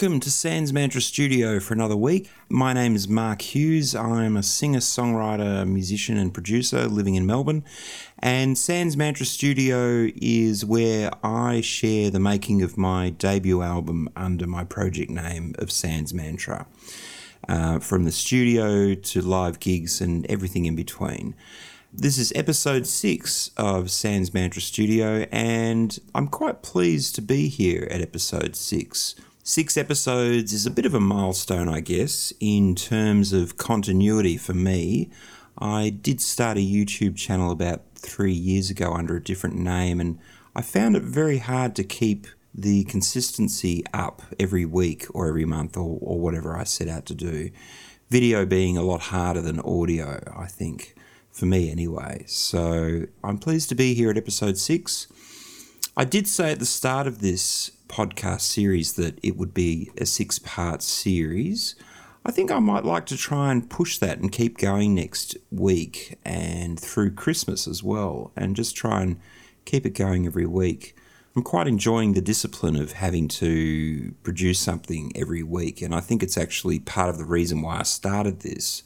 welcome to Sanz Mantra Studio for another week. My name is Mark Hughes. I'm a singer, songwriter, musician, and producer living in Melbourne. And Sanz Mantra Studio is where I share the making of my debut album under my project name of Sanz Mantra. Uh, from the studio to live gigs and everything in between. This is episode six of Sanz Mantra Studio, and I'm quite pleased to be here at episode six. Six episodes is a bit of a milestone, I guess, in terms of continuity for me. I did start a YouTube channel about three years ago under a different name, and I found it very hard to keep the consistency up every week or every month or, or whatever I set out to do. Video being a lot harder than audio, I think for me anyway. So I'm pleased to be here at episode six. I did say at the start of this podcast series that it would be a six part series. I think I might like to try and push that and keep going next week and through Christmas as well, and just try and keep it going every week. I'm quite enjoying the discipline of having to produce something every week, and I think it's actually part of the reason why I started this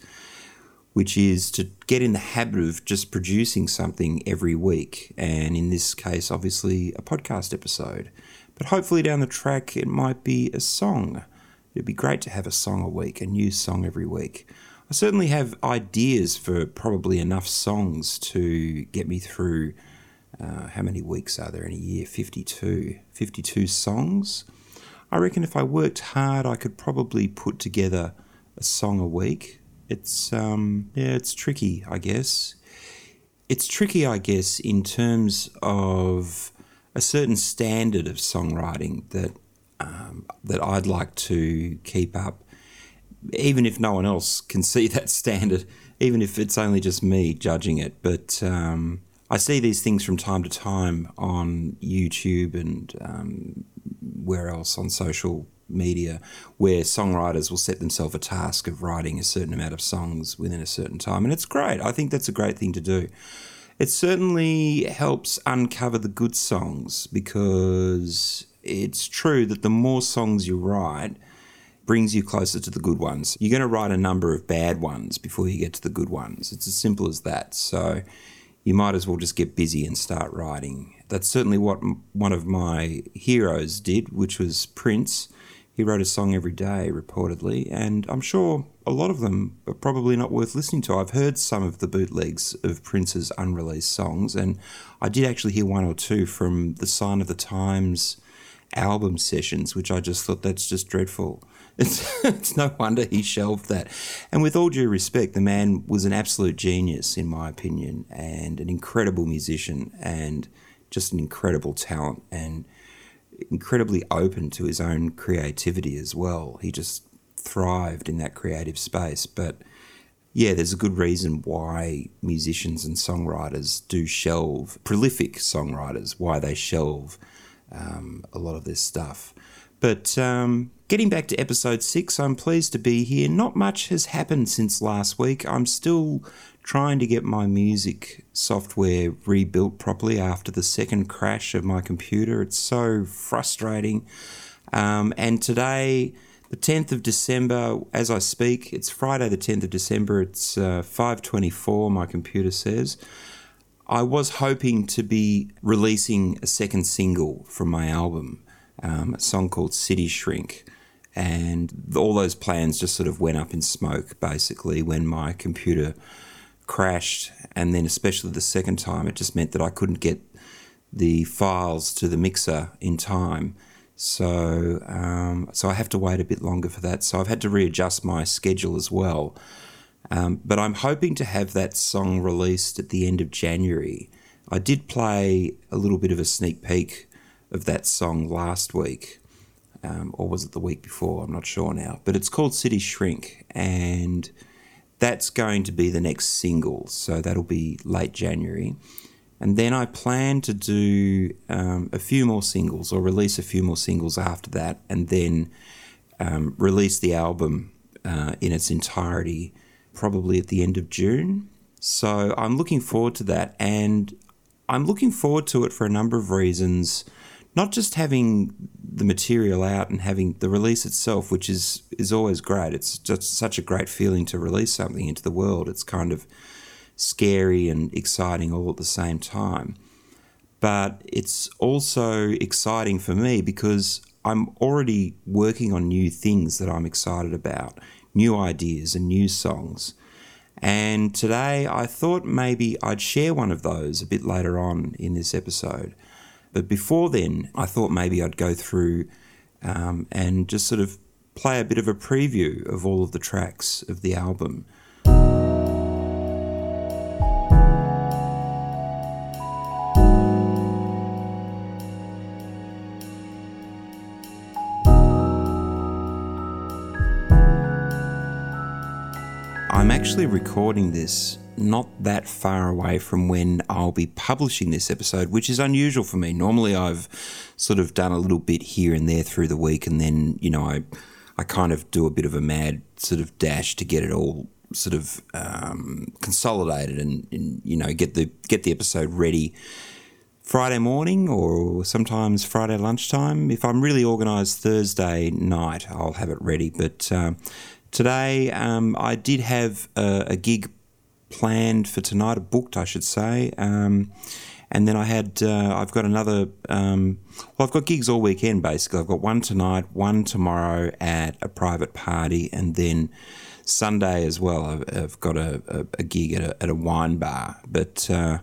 which is to get in the habit of just producing something every week. And in this case, obviously, a podcast episode. But hopefully, down the track, it might be a song. It'd be great to have a song a week, a new song every week. I certainly have ideas for probably enough songs to get me through. Uh, how many weeks are there in a year? 52. 52 songs. I reckon if I worked hard, I could probably put together a song a week it's um, yeah, it's tricky, I guess. It's tricky, I guess, in terms of a certain standard of songwriting that um, that I'd like to keep up, even if no one else can see that standard, even if it's only just me judging it. But um, I see these things from time to time on YouTube and um, where else on social media where songwriters will set themselves a task of writing a certain amount of songs within a certain time. And it's great. I think that's a great thing to do. It certainly helps uncover the good songs because it's true that the more songs you write, brings you closer to the good ones. You're going to write a number of bad ones before you get to the good ones. It's as simple as that. So you might as well just get busy and start writing. That's certainly what one of my heroes did, which was Prince. He wrote a song every day, reportedly, and I'm sure a lot of them are probably not worth listening to. I've heard some of the bootlegs of Prince's unreleased songs, and I did actually hear one or two from the Sign of the Times album sessions, which I just thought that's just dreadful. It's, it's no wonder he shelved that. And with all due respect, the man was an absolute genius, in my opinion, and an incredible musician, and just an incredible talent. And incredibly open to his own creativity as well. He just thrived in that creative space. But yeah, there's a good reason why musicians and songwriters do shelve, prolific songwriters, why they shelve um, a lot of this stuff. But um, getting back to episode six, I'm pleased to be here. Not much has happened since last week. I'm still trying to get my music software rebuilt properly after the second crash of my computer. It's so frustrating. Um, and today, the 10th of December, as I speak, it's Friday the 10th of December. It's uh, 5:24. My computer says. I was hoping to be releasing a second single from my album, um, a song called City Shrink. And all those plans just sort of went up in smoke, basically, when my computer crashed, and then especially the second time, it just meant that I couldn't get the files to the mixer in time. So, um, so I have to wait a bit longer for that. So I've had to readjust my schedule as well. Um, but I'm hoping to have that song released at the end of January. I did play a little bit of a sneak peek of that song last week, um, or was it the week before? I'm not sure now. But it's called City Shrink, and that's going to be the next single. So that'll be late January. And then I plan to do um, a few more singles or release a few more singles after that, and then um, release the album uh, in its entirety probably at the end of June. So I'm looking forward to that. And I'm looking forward to it for a number of reasons. Not just having the material out and having the release itself, which is, is always great. It's just such a great feeling to release something into the world. It's kind of scary and exciting all at the same time. But it's also exciting for me because I'm already working on new things that I'm excited about, new ideas and new songs. And today I thought maybe I'd share one of those a bit later on in this episode. But before then, I thought maybe I'd go through um, and just sort of play a bit of a preview of all of the tracks of the album. I'm actually recording this not that far away from when I'll be publishing this episode, which is unusual for me. Normally, I've sort of done a little bit here and there through the week, and then you know I I kind of do a bit of a mad sort of dash to get it all sort of um, consolidated and, and you know get the get the episode ready. Friday morning or sometimes Friday lunchtime. If I'm really organised Thursday night, I'll have it ready. But uh, Today, um, I did have a, a, gig planned for tonight, booked, I should say. Um, and then I had, uh, I've got another, um, well, I've got gigs all weekend basically. I've got one tonight, one tomorrow at a private party, and then Sunday as well. I've, I've got a, a, a, gig at a, at a wine bar. But uh,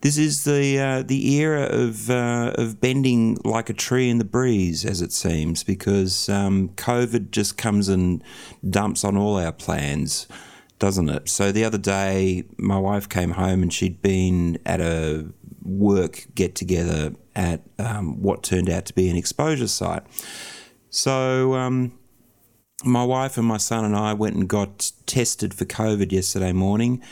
this is the uh, the era of uh, of bending like a tree in the breeze, as it seems, because um, COVID just comes and dumps on all our plans, doesn't it? So the other day, my wife came home and she'd been at a work get together at um, what turned out to be an exposure site. So. Um, my wife and my son and I went and got tested for COVID yesterday morning,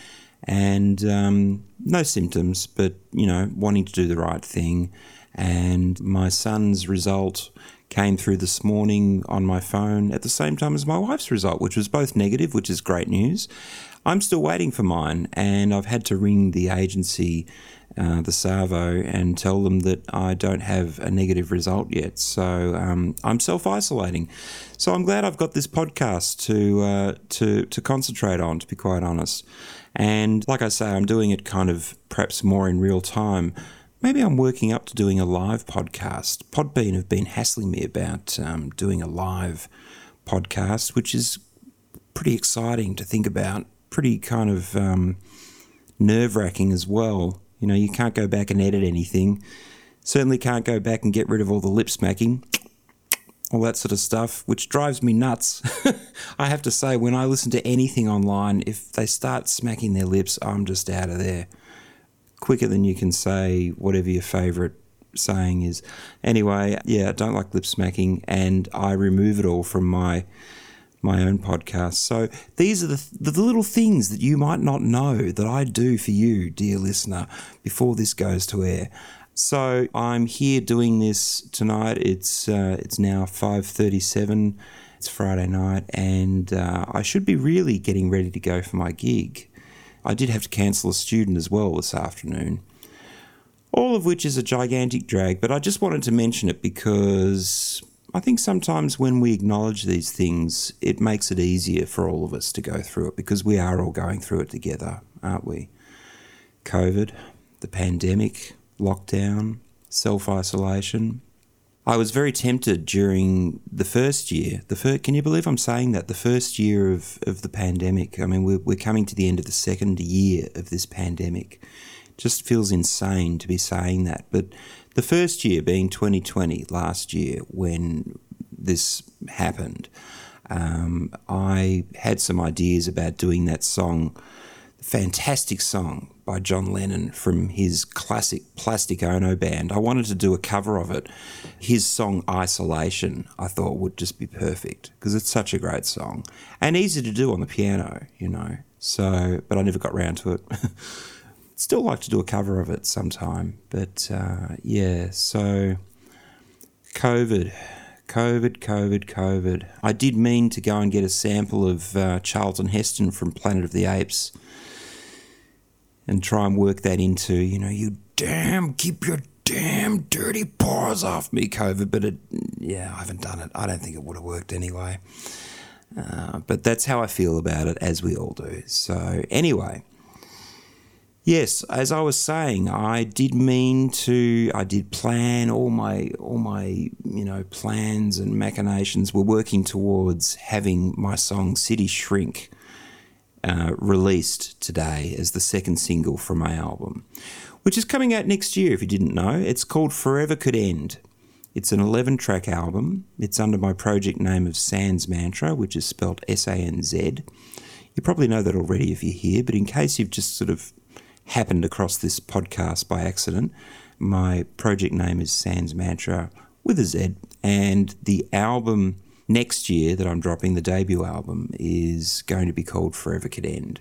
and um, no symptoms, but you know, wanting to do the right thing. And my son's result came through this morning on my phone at the same time as my wife's result, which was both negative, which is great news. I'm still waiting for mine, and I've had to ring the agency, uh, the Savo, and tell them that I don't have a negative result yet. So um, I'm self isolating. So I'm glad I've got this podcast to uh, to to concentrate on. To be quite honest. And like I say, I'm doing it kind of perhaps more in real time. Maybe I'm working up to doing a live podcast. Podbean have been hassling me about um, doing a live podcast, which is pretty exciting to think about, pretty kind of um, nerve wracking as well. You know, you can't go back and edit anything. Certainly can't go back and get rid of all the lip smacking all that sort of stuff, which drives me nuts. I have to say, when I listen to anything online, if they start smacking their lips, I'm just out of there. Quicker than you can say whatever your favourite saying is. Anyway, yeah, I don't like lip smacking, and I remove it all from my my own podcast. So these are the, the little things that you might not know that I do for you, dear listener, before this goes to air. So I'm here doing this tonight. It's uh, it's now 5:37. It's Friday night, and uh, I should be really getting ready to go for my gig. I did have to cancel a student as well this afternoon. All of which is a gigantic drag, but I just wanted to mention it because I think sometimes when we acknowledge these things, it makes it easier for all of us to go through it because we are all going through it together, aren't we? COVID, the pandemic, lockdown, self isolation. I was very tempted during the first year. The first, can you believe I'm saying that? The first year of, of the pandemic. I mean, we're, we're coming to the end of the second year of this pandemic. Just feels insane to be saying that. But the first year being 2020, last year, when this happened, um, I had some ideas about doing that song, the fantastic song by John Lennon from his classic Plastic Ono band. I wanted to do a cover of it. His song Isolation, I thought would just be perfect because it's such a great song and easy to do on the piano, you know. So, but I never got round to it. Still like to do a cover of it sometime, but uh, yeah. So, COVID, COVID, COVID, COVID. I did mean to go and get a sample of uh, Charlton Heston from Planet of the Apes and try and work that into, you know, you damn, keep your damn dirty paws off me, COVID. But it, yeah, I haven't done it. I don't think it would have worked anyway. Uh, but that's how I feel about it, as we all do. So, anyway, yes, as I was saying, I did mean to. I did plan all my all my you know plans and machinations were working towards having my song "City Shrink" uh, released today as the second single from my album, which is coming out next year. If you didn't know, it's called "Forever Could End." It's an 11 track album. It's under my project name of Sanz Mantra, which is spelled S A N Z. You probably know that already if you're here, but in case you've just sort of happened across this podcast by accident, my project name is Sanz Mantra with a Z, and the album next year that I'm dropping, the debut album, is going to be called Forever Could End.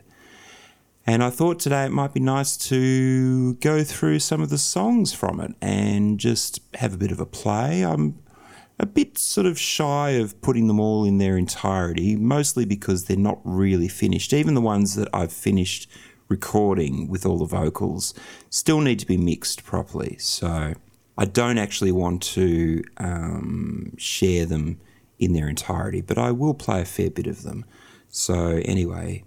And I thought today it might be nice to go through some of the songs from it and just have a bit of a play. I'm a bit sort of shy of putting them all in their entirety, mostly because they're not really finished. Even the ones that I've finished recording with all the vocals still need to be mixed properly. So I don't actually want to um, share them in their entirety, but I will play a fair bit of them. So, anyway,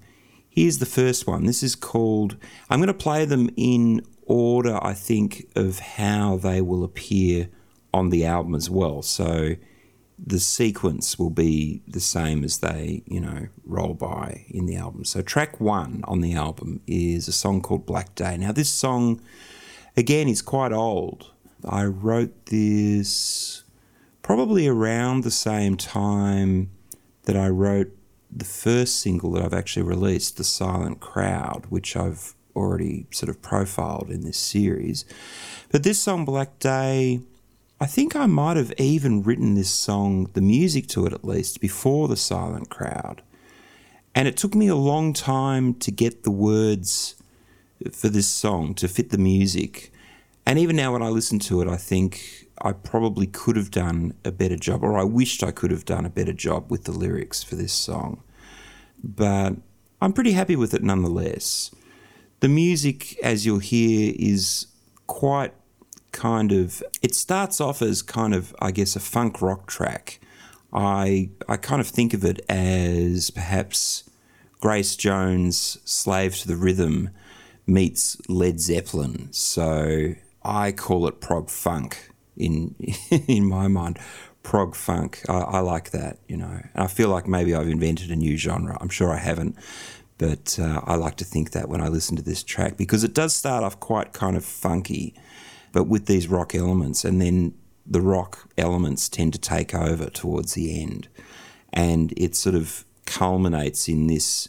Here's the first one. This is called, I'm going to play them in order, I think, of how they will appear on the album as well. So the sequence will be the same as they, you know, roll by in the album. So track one on the album is a song called Black Day. Now, this song, again, is quite old. I wrote this probably around the same time that I wrote the first single that I've actually released, The Silent Crowd, which I've already sort of profiled in this series. But this song, Black Day, I think I might have even written this song, the music to it at least, before The Silent Crowd. And it took me a long time to get the words for this song to fit the music. And even now, when I listen to it, I think I probably could have done a better job, or I wished I could have done a better job with the lyrics for this song. But I'm pretty happy with it nonetheless. The music, as you'll hear, is quite kind of. It starts off as kind of, I guess, a funk rock track. I I kind of think of it as perhaps Grace Jones' "Slave to the Rhythm" meets Led Zeppelin. So I call it prog funk in in my mind. Prog funk, I, I, like that, you know. And I feel like maybe I've invented a new genre. I'm sure I haven't, but uh, I like to think that when I listen to this track because it does start off quite kind of funky, but with these rock elements, and then the rock elements tend to take over towards the end, and it sort of culminates in this.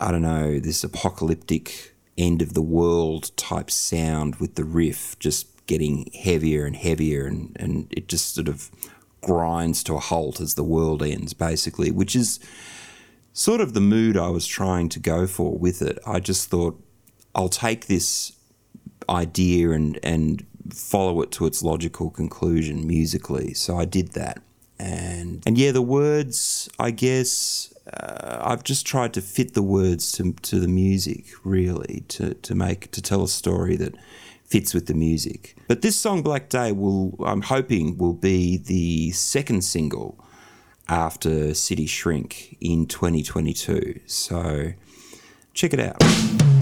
I don't know, this apocalyptic end of the world type sound with the riff just getting heavier and heavier, and, and it just sort of grinds to a halt as the world ends, basically, which is sort of the mood I was trying to go for with it. I just thought I'll take this idea and and follow it to its logical conclusion musically. So I did that, and and yeah, the words I guess uh, I've just tried to fit the words to to the music really to to make to tell a story that fits with the music. But this song, Black Day, will I'm hoping will be the second single after City Shrink in 2022. So check it out.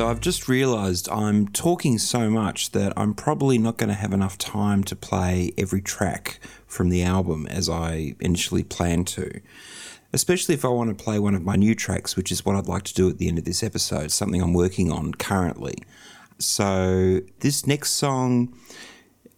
So I've just realised I'm talking so much that I'm probably not going to have enough time to play every track from the album as I initially planned to. Especially if I want to play one of my new tracks, which is what I'd like to do at the end of this episode, something I'm working on currently. So, this next song,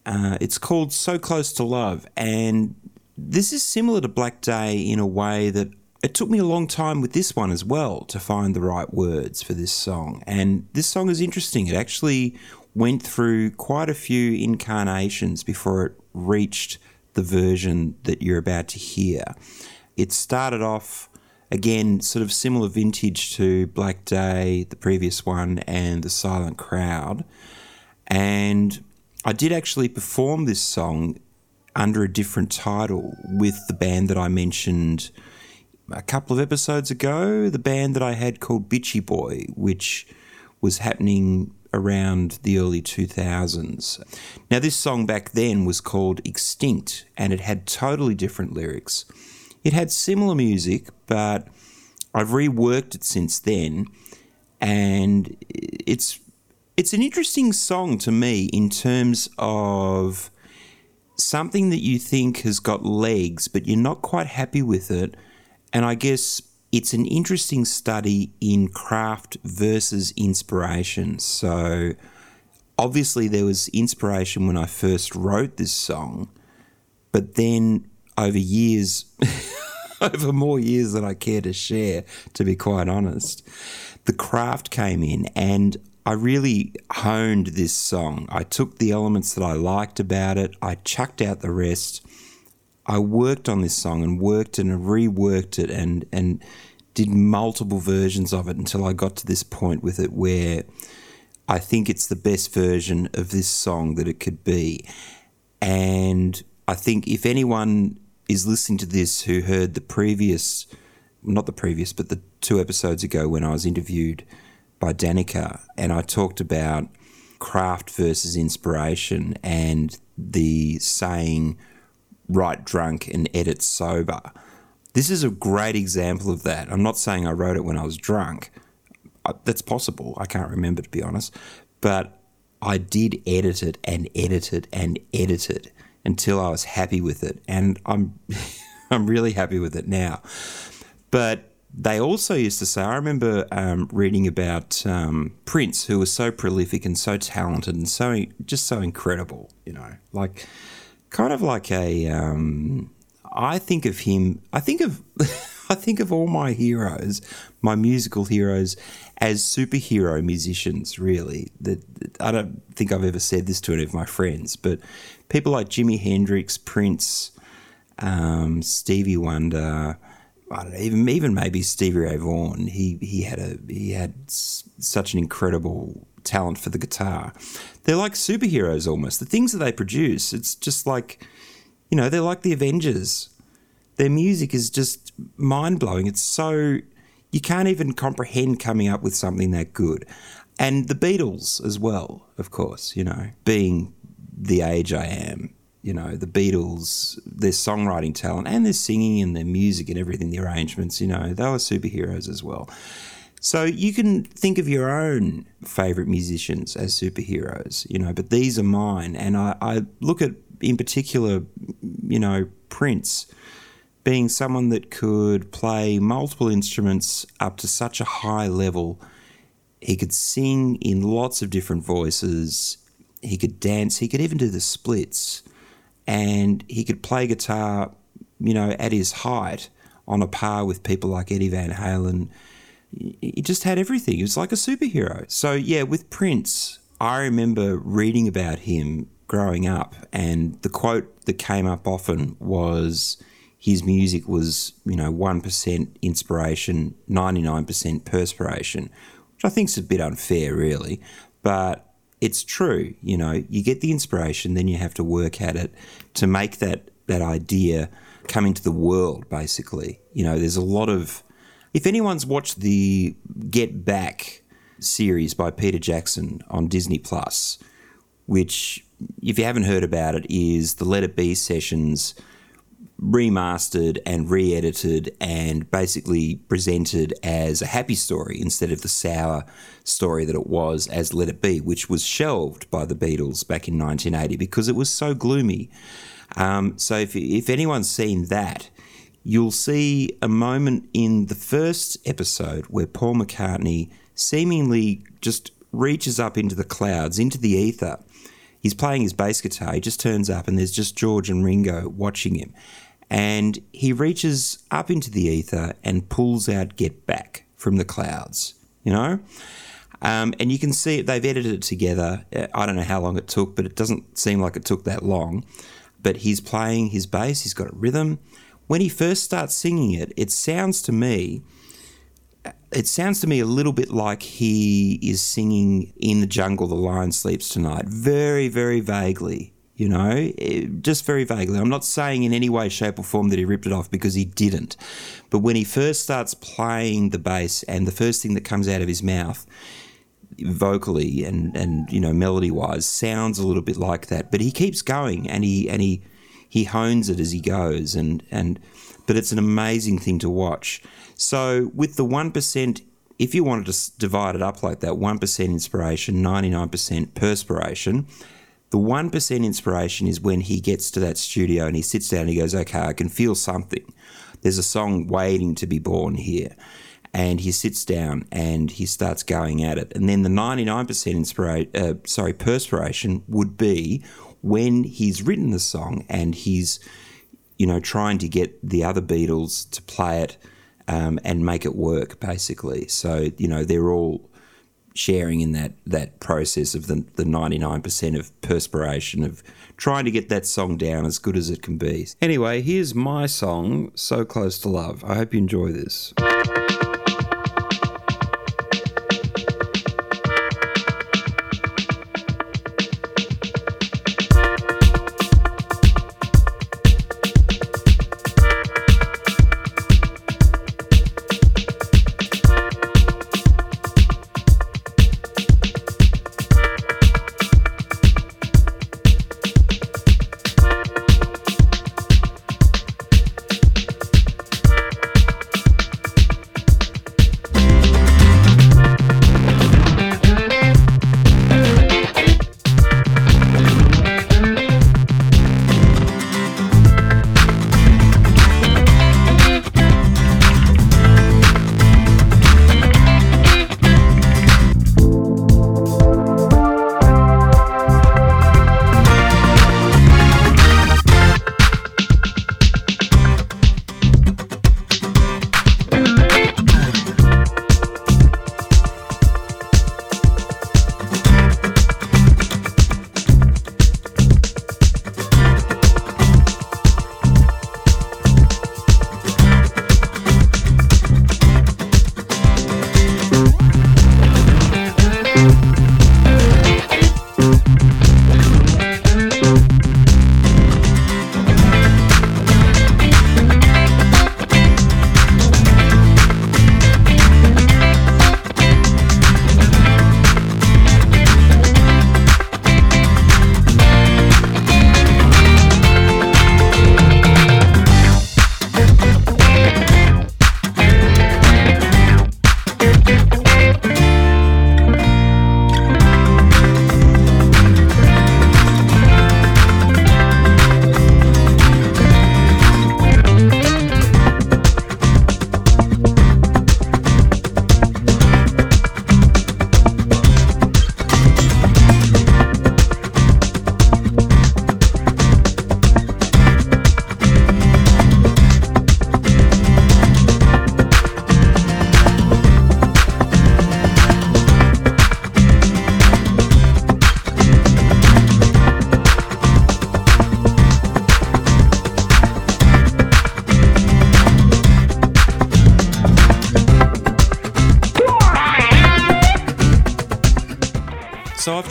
uh, it's called So Close to Love, and this is similar to Black Day in a way that it took me a long time with this one as well to find the right words for this song. And this song is interesting. It actually went through quite a few incarnations before it reached the version that you're about to hear. It started off again, sort of similar vintage to Black Day, the previous one, and The Silent Crowd. And I did actually perform this song under a different title with the band that I mentioned a couple of episodes ago, the band that I had called Bitchy Boy, which was happening around the early 2000s. Now, this song back then was called Extinct and it had totally different lyrics. It had similar music, but I've reworked it since then, and it's it's an interesting song to me in terms of something that you think has got legs, but you're not quite happy with it and I guess it's an interesting study in craft versus inspiration. So, obviously, there was inspiration when I first wrote this song, but then over years, over more years than I care to share, to be quite honest, the craft came in and I really honed this song. I took the elements that I liked about it, I chucked out the rest I worked on this song and worked and reworked it and and did multiple versions of it until I got to this point with it where I think it's the best version of this song that it could be. And I think if anyone is listening to this who heard the previous, not the previous, but the two episodes ago when I was interviewed by Danica and I talked about craft versus inspiration and the saying, write drunk and edit sober. This is a great example of that. I'm not saying I wrote it when I was drunk. That's possible. I can't remember, to be honest. But I did edit it and edit it and edit it until I was happy with it. And I'm, I'm really happy with it now. But they also used to say, I remember um, reading about um, Prince, who was so prolific and so talented and so just so incredible, you know, like kind of like a. Um, I think of him. I think of. I think of all my heroes, my musical heroes, as superhero musicians. Really, that I don't think I've ever said this to any of my friends, but people like Jimi Hendrix, Prince, um, Stevie Wonder. I don't know, even even maybe Stevie Ray Vaughan. He he had a he had s- such an incredible talent for the guitar. They're like superheroes almost. The things that they produce, it's just like, you know, they're like the Avengers. Their music is just mind blowing. It's so, you can't even comprehend coming up with something that good. And the Beatles as well, of course, you know, being the age I am, you know, the Beatles, their songwriting talent and their singing and their music and everything, the arrangements, you know, they were superheroes as well. So you can think of your own favorite musicians as superheroes, you know, but these are mine. And I, I look at, in particular, you know, Prince being someone that could play multiple instruments up to such a high level. He could sing in lots of different voices. He could dance. He could even do the splits. And he could play guitar, you know, at his height on a par with people like Eddie Van Halen he just had everything. He was like a superhero. So yeah, with Prince, I remember reading about him growing up, and the quote that came up often was his music was, you know, 1% inspiration, 99% perspiration, which I think is a bit unfair, really. But it's true, you know, you get the inspiration, then you have to work at it to make that, that idea come into the world, basically. You know, there's a lot of if anyone's watched the Get Back series by Peter Jackson on Disney Plus, which, if you haven't heard about it, is the Let It Be sessions remastered and re edited and basically presented as a happy story instead of the sour story that it was as Let It Be, which was shelved by the Beatles back in 1980 because it was so gloomy. Um, so if, if anyone's seen that, you'll see a moment in the first episode where Paul McCartney seemingly just reaches up into the clouds, into the ether. He's playing his bass guitar. He just turns up, and there's just George and Ringo watching him. And he reaches up into the ether and pulls out Get Back from the clouds, you know? Um, and you can see they've edited it together. Uh, I don't know how long it took, but it doesn't seem like it took that long. But he's playing his bass, he's got a rhythm. When he first starts singing it, it sounds to me it sounds to me a little bit like he is singing in the jungle the lion sleeps tonight. Very very vaguely you know? Just very vaguely. I'm not saying in any way shape or form that he ripped it off because he didn't. But when he first starts playing the bass and the first thing that comes out of his mouth vocally and and you know melody wise sounds a little bit like that. But he keeps going and he and he he hones it as he goes and and but it's an amazing thing to watch so with the 1%, if you wanted to divide it up like that 1% inspiration, 99% perspiration, the 1% inspiration is when he gets to that studio and he sits down and he goes, okay, I can feel something. There's a song waiting to be born here. And he sits down and he starts going at it. And then the 99% inspiration, uh, sorry, perspiration would be when he's written the song and he's, you know, trying to get the other Beatles to play it um, and make it work, basically. So, you know, they're all sharing in that that process of the, the 99% of perspiration of trying to get that song down as good as it can be. Anyway, here's my song, So Close to Love. I hope you enjoy this.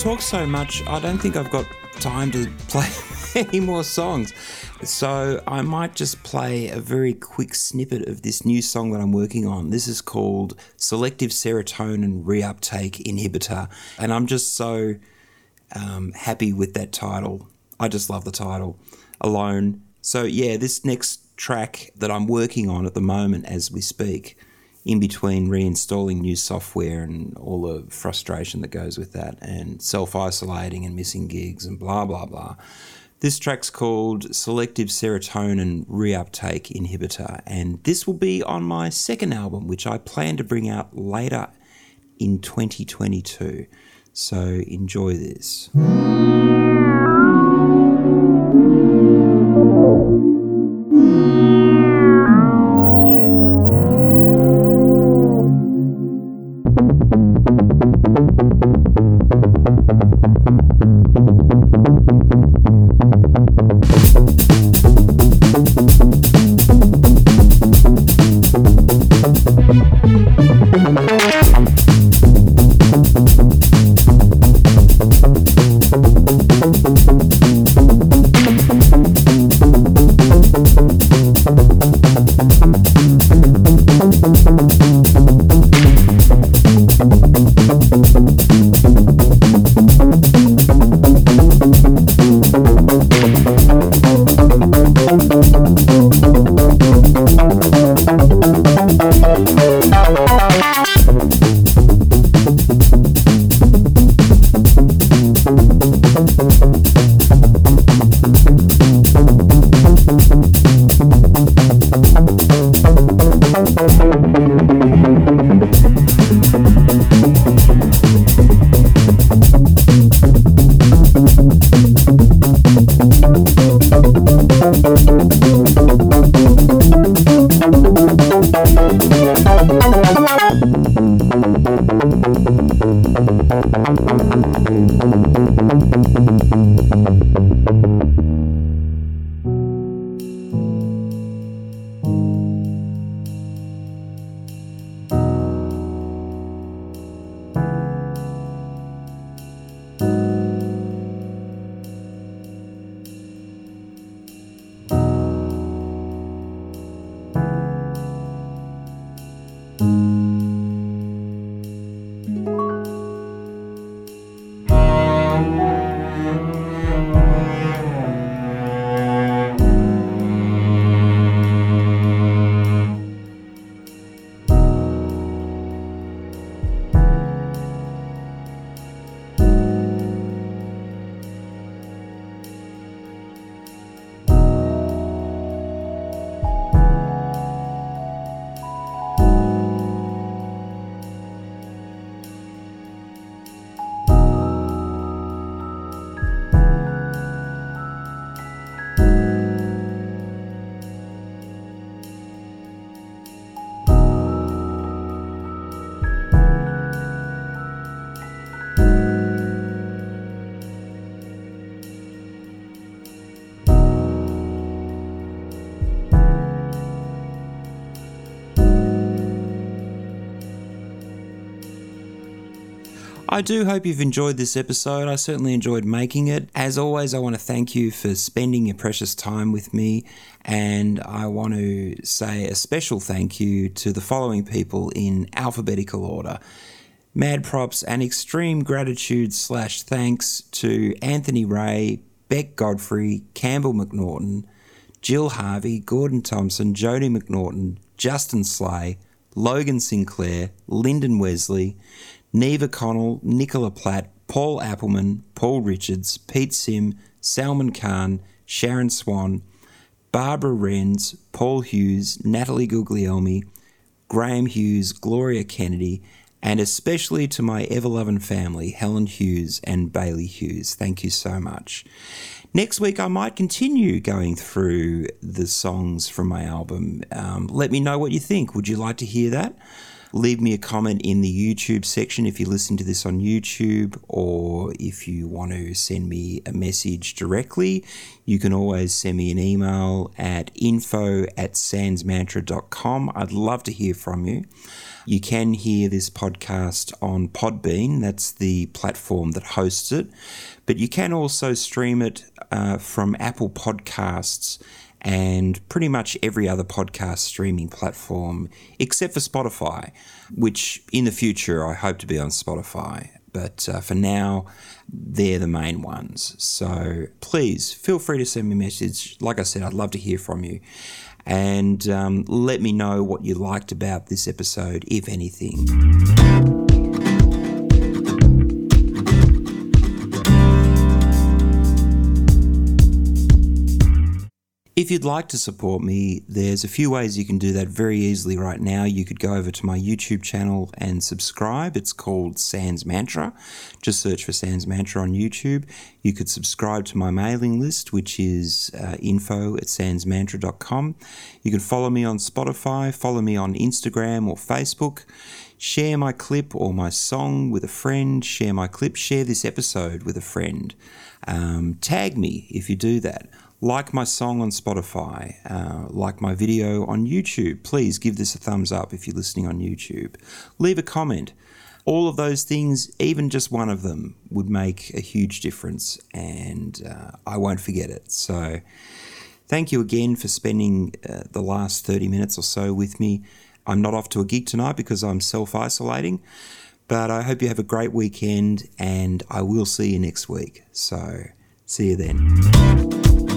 Talked so much, I don't think I've got time to play any more songs. So I might just play a very quick snippet of this new song that I'm working on. This is called Selective Serotonin Reuptake Inhibitor. And I'm just so um, happy with that title. I just love the title alone. So yeah, this next track that I'm working on at the moment as we speak, in between reinstalling new software and all the frustration that goes with that, and self isolating and missing gigs and blah, blah, blah. This track's called Selective Serotonin Reuptake Inhibitor, and this will be on my second album, which I plan to bring out later in 2022. So enjoy this. I do hope you've enjoyed this episode. I certainly enjoyed making it. As always, I want to thank you for spending your precious time with me. And I want to say a special thank you to the following people in alphabetical order. Mad props and extreme gratitude slash thanks to Anthony Ray, Beck Godfrey, Campbell McNaughton, Jill Harvey, Gordon Thompson, Jody McNaughton, Justin Slay, Logan Sinclair, Lyndon Wesley, Neva Connell, Nicola Platt, Paul Appleman, Paul Richards, Pete Sim, Salman Khan, Sharon Swan, Barbara Renz, Paul Hughes, Natalie Guglielmi, Graham Hughes, Gloria Kennedy, and especially to my ever loving family, Helen Hughes and Bailey Hughes. Thank you so much. Next week, I might continue going through the songs from my album. Um, let me know what you think. Would you like to hear that? Leave me a comment in the YouTube section if you listen to this on YouTube, or if you want to send me a message directly, you can always send me an email at info at sansmantra.com. I'd love to hear from you. You can hear this podcast on Podbean, that's the platform that hosts it, but you can also stream it uh, from Apple Podcasts and pretty much every other podcast streaming platform except for Spotify, which in the future I hope to be on Spotify. But uh, for now, they're the main ones. So please feel free to send me a message. Like I said, I'd love to hear from you. and um, let me know what you liked about this episode, if anything. If you'd like to support me, there's a few ways you can do that very easily right now. You could go over to my YouTube channel and subscribe. It's called Sanz Mantra. Just search for Sanz Mantra on YouTube. You could subscribe to my mailing list, which is uh, info at sansmantra.com. You can follow me on Spotify, follow me on Instagram or Facebook. Share my clip or my song with a friend. Share my clip. Share this episode with a friend. Um, tag me if you do that like my song on Spotify, uh, like my video on YouTube. Please give this a thumbs up if you're listening on YouTube. Leave a comment. All of those things, even just one of them, would make a huge difference, and uh, I won't forget it. So, thank you again for spending uh, the last 30 minutes or so with me. I'm not off to a gig tonight because I'm self isolating, but I hope you have a great weekend, and I will see you next week. So, see you then.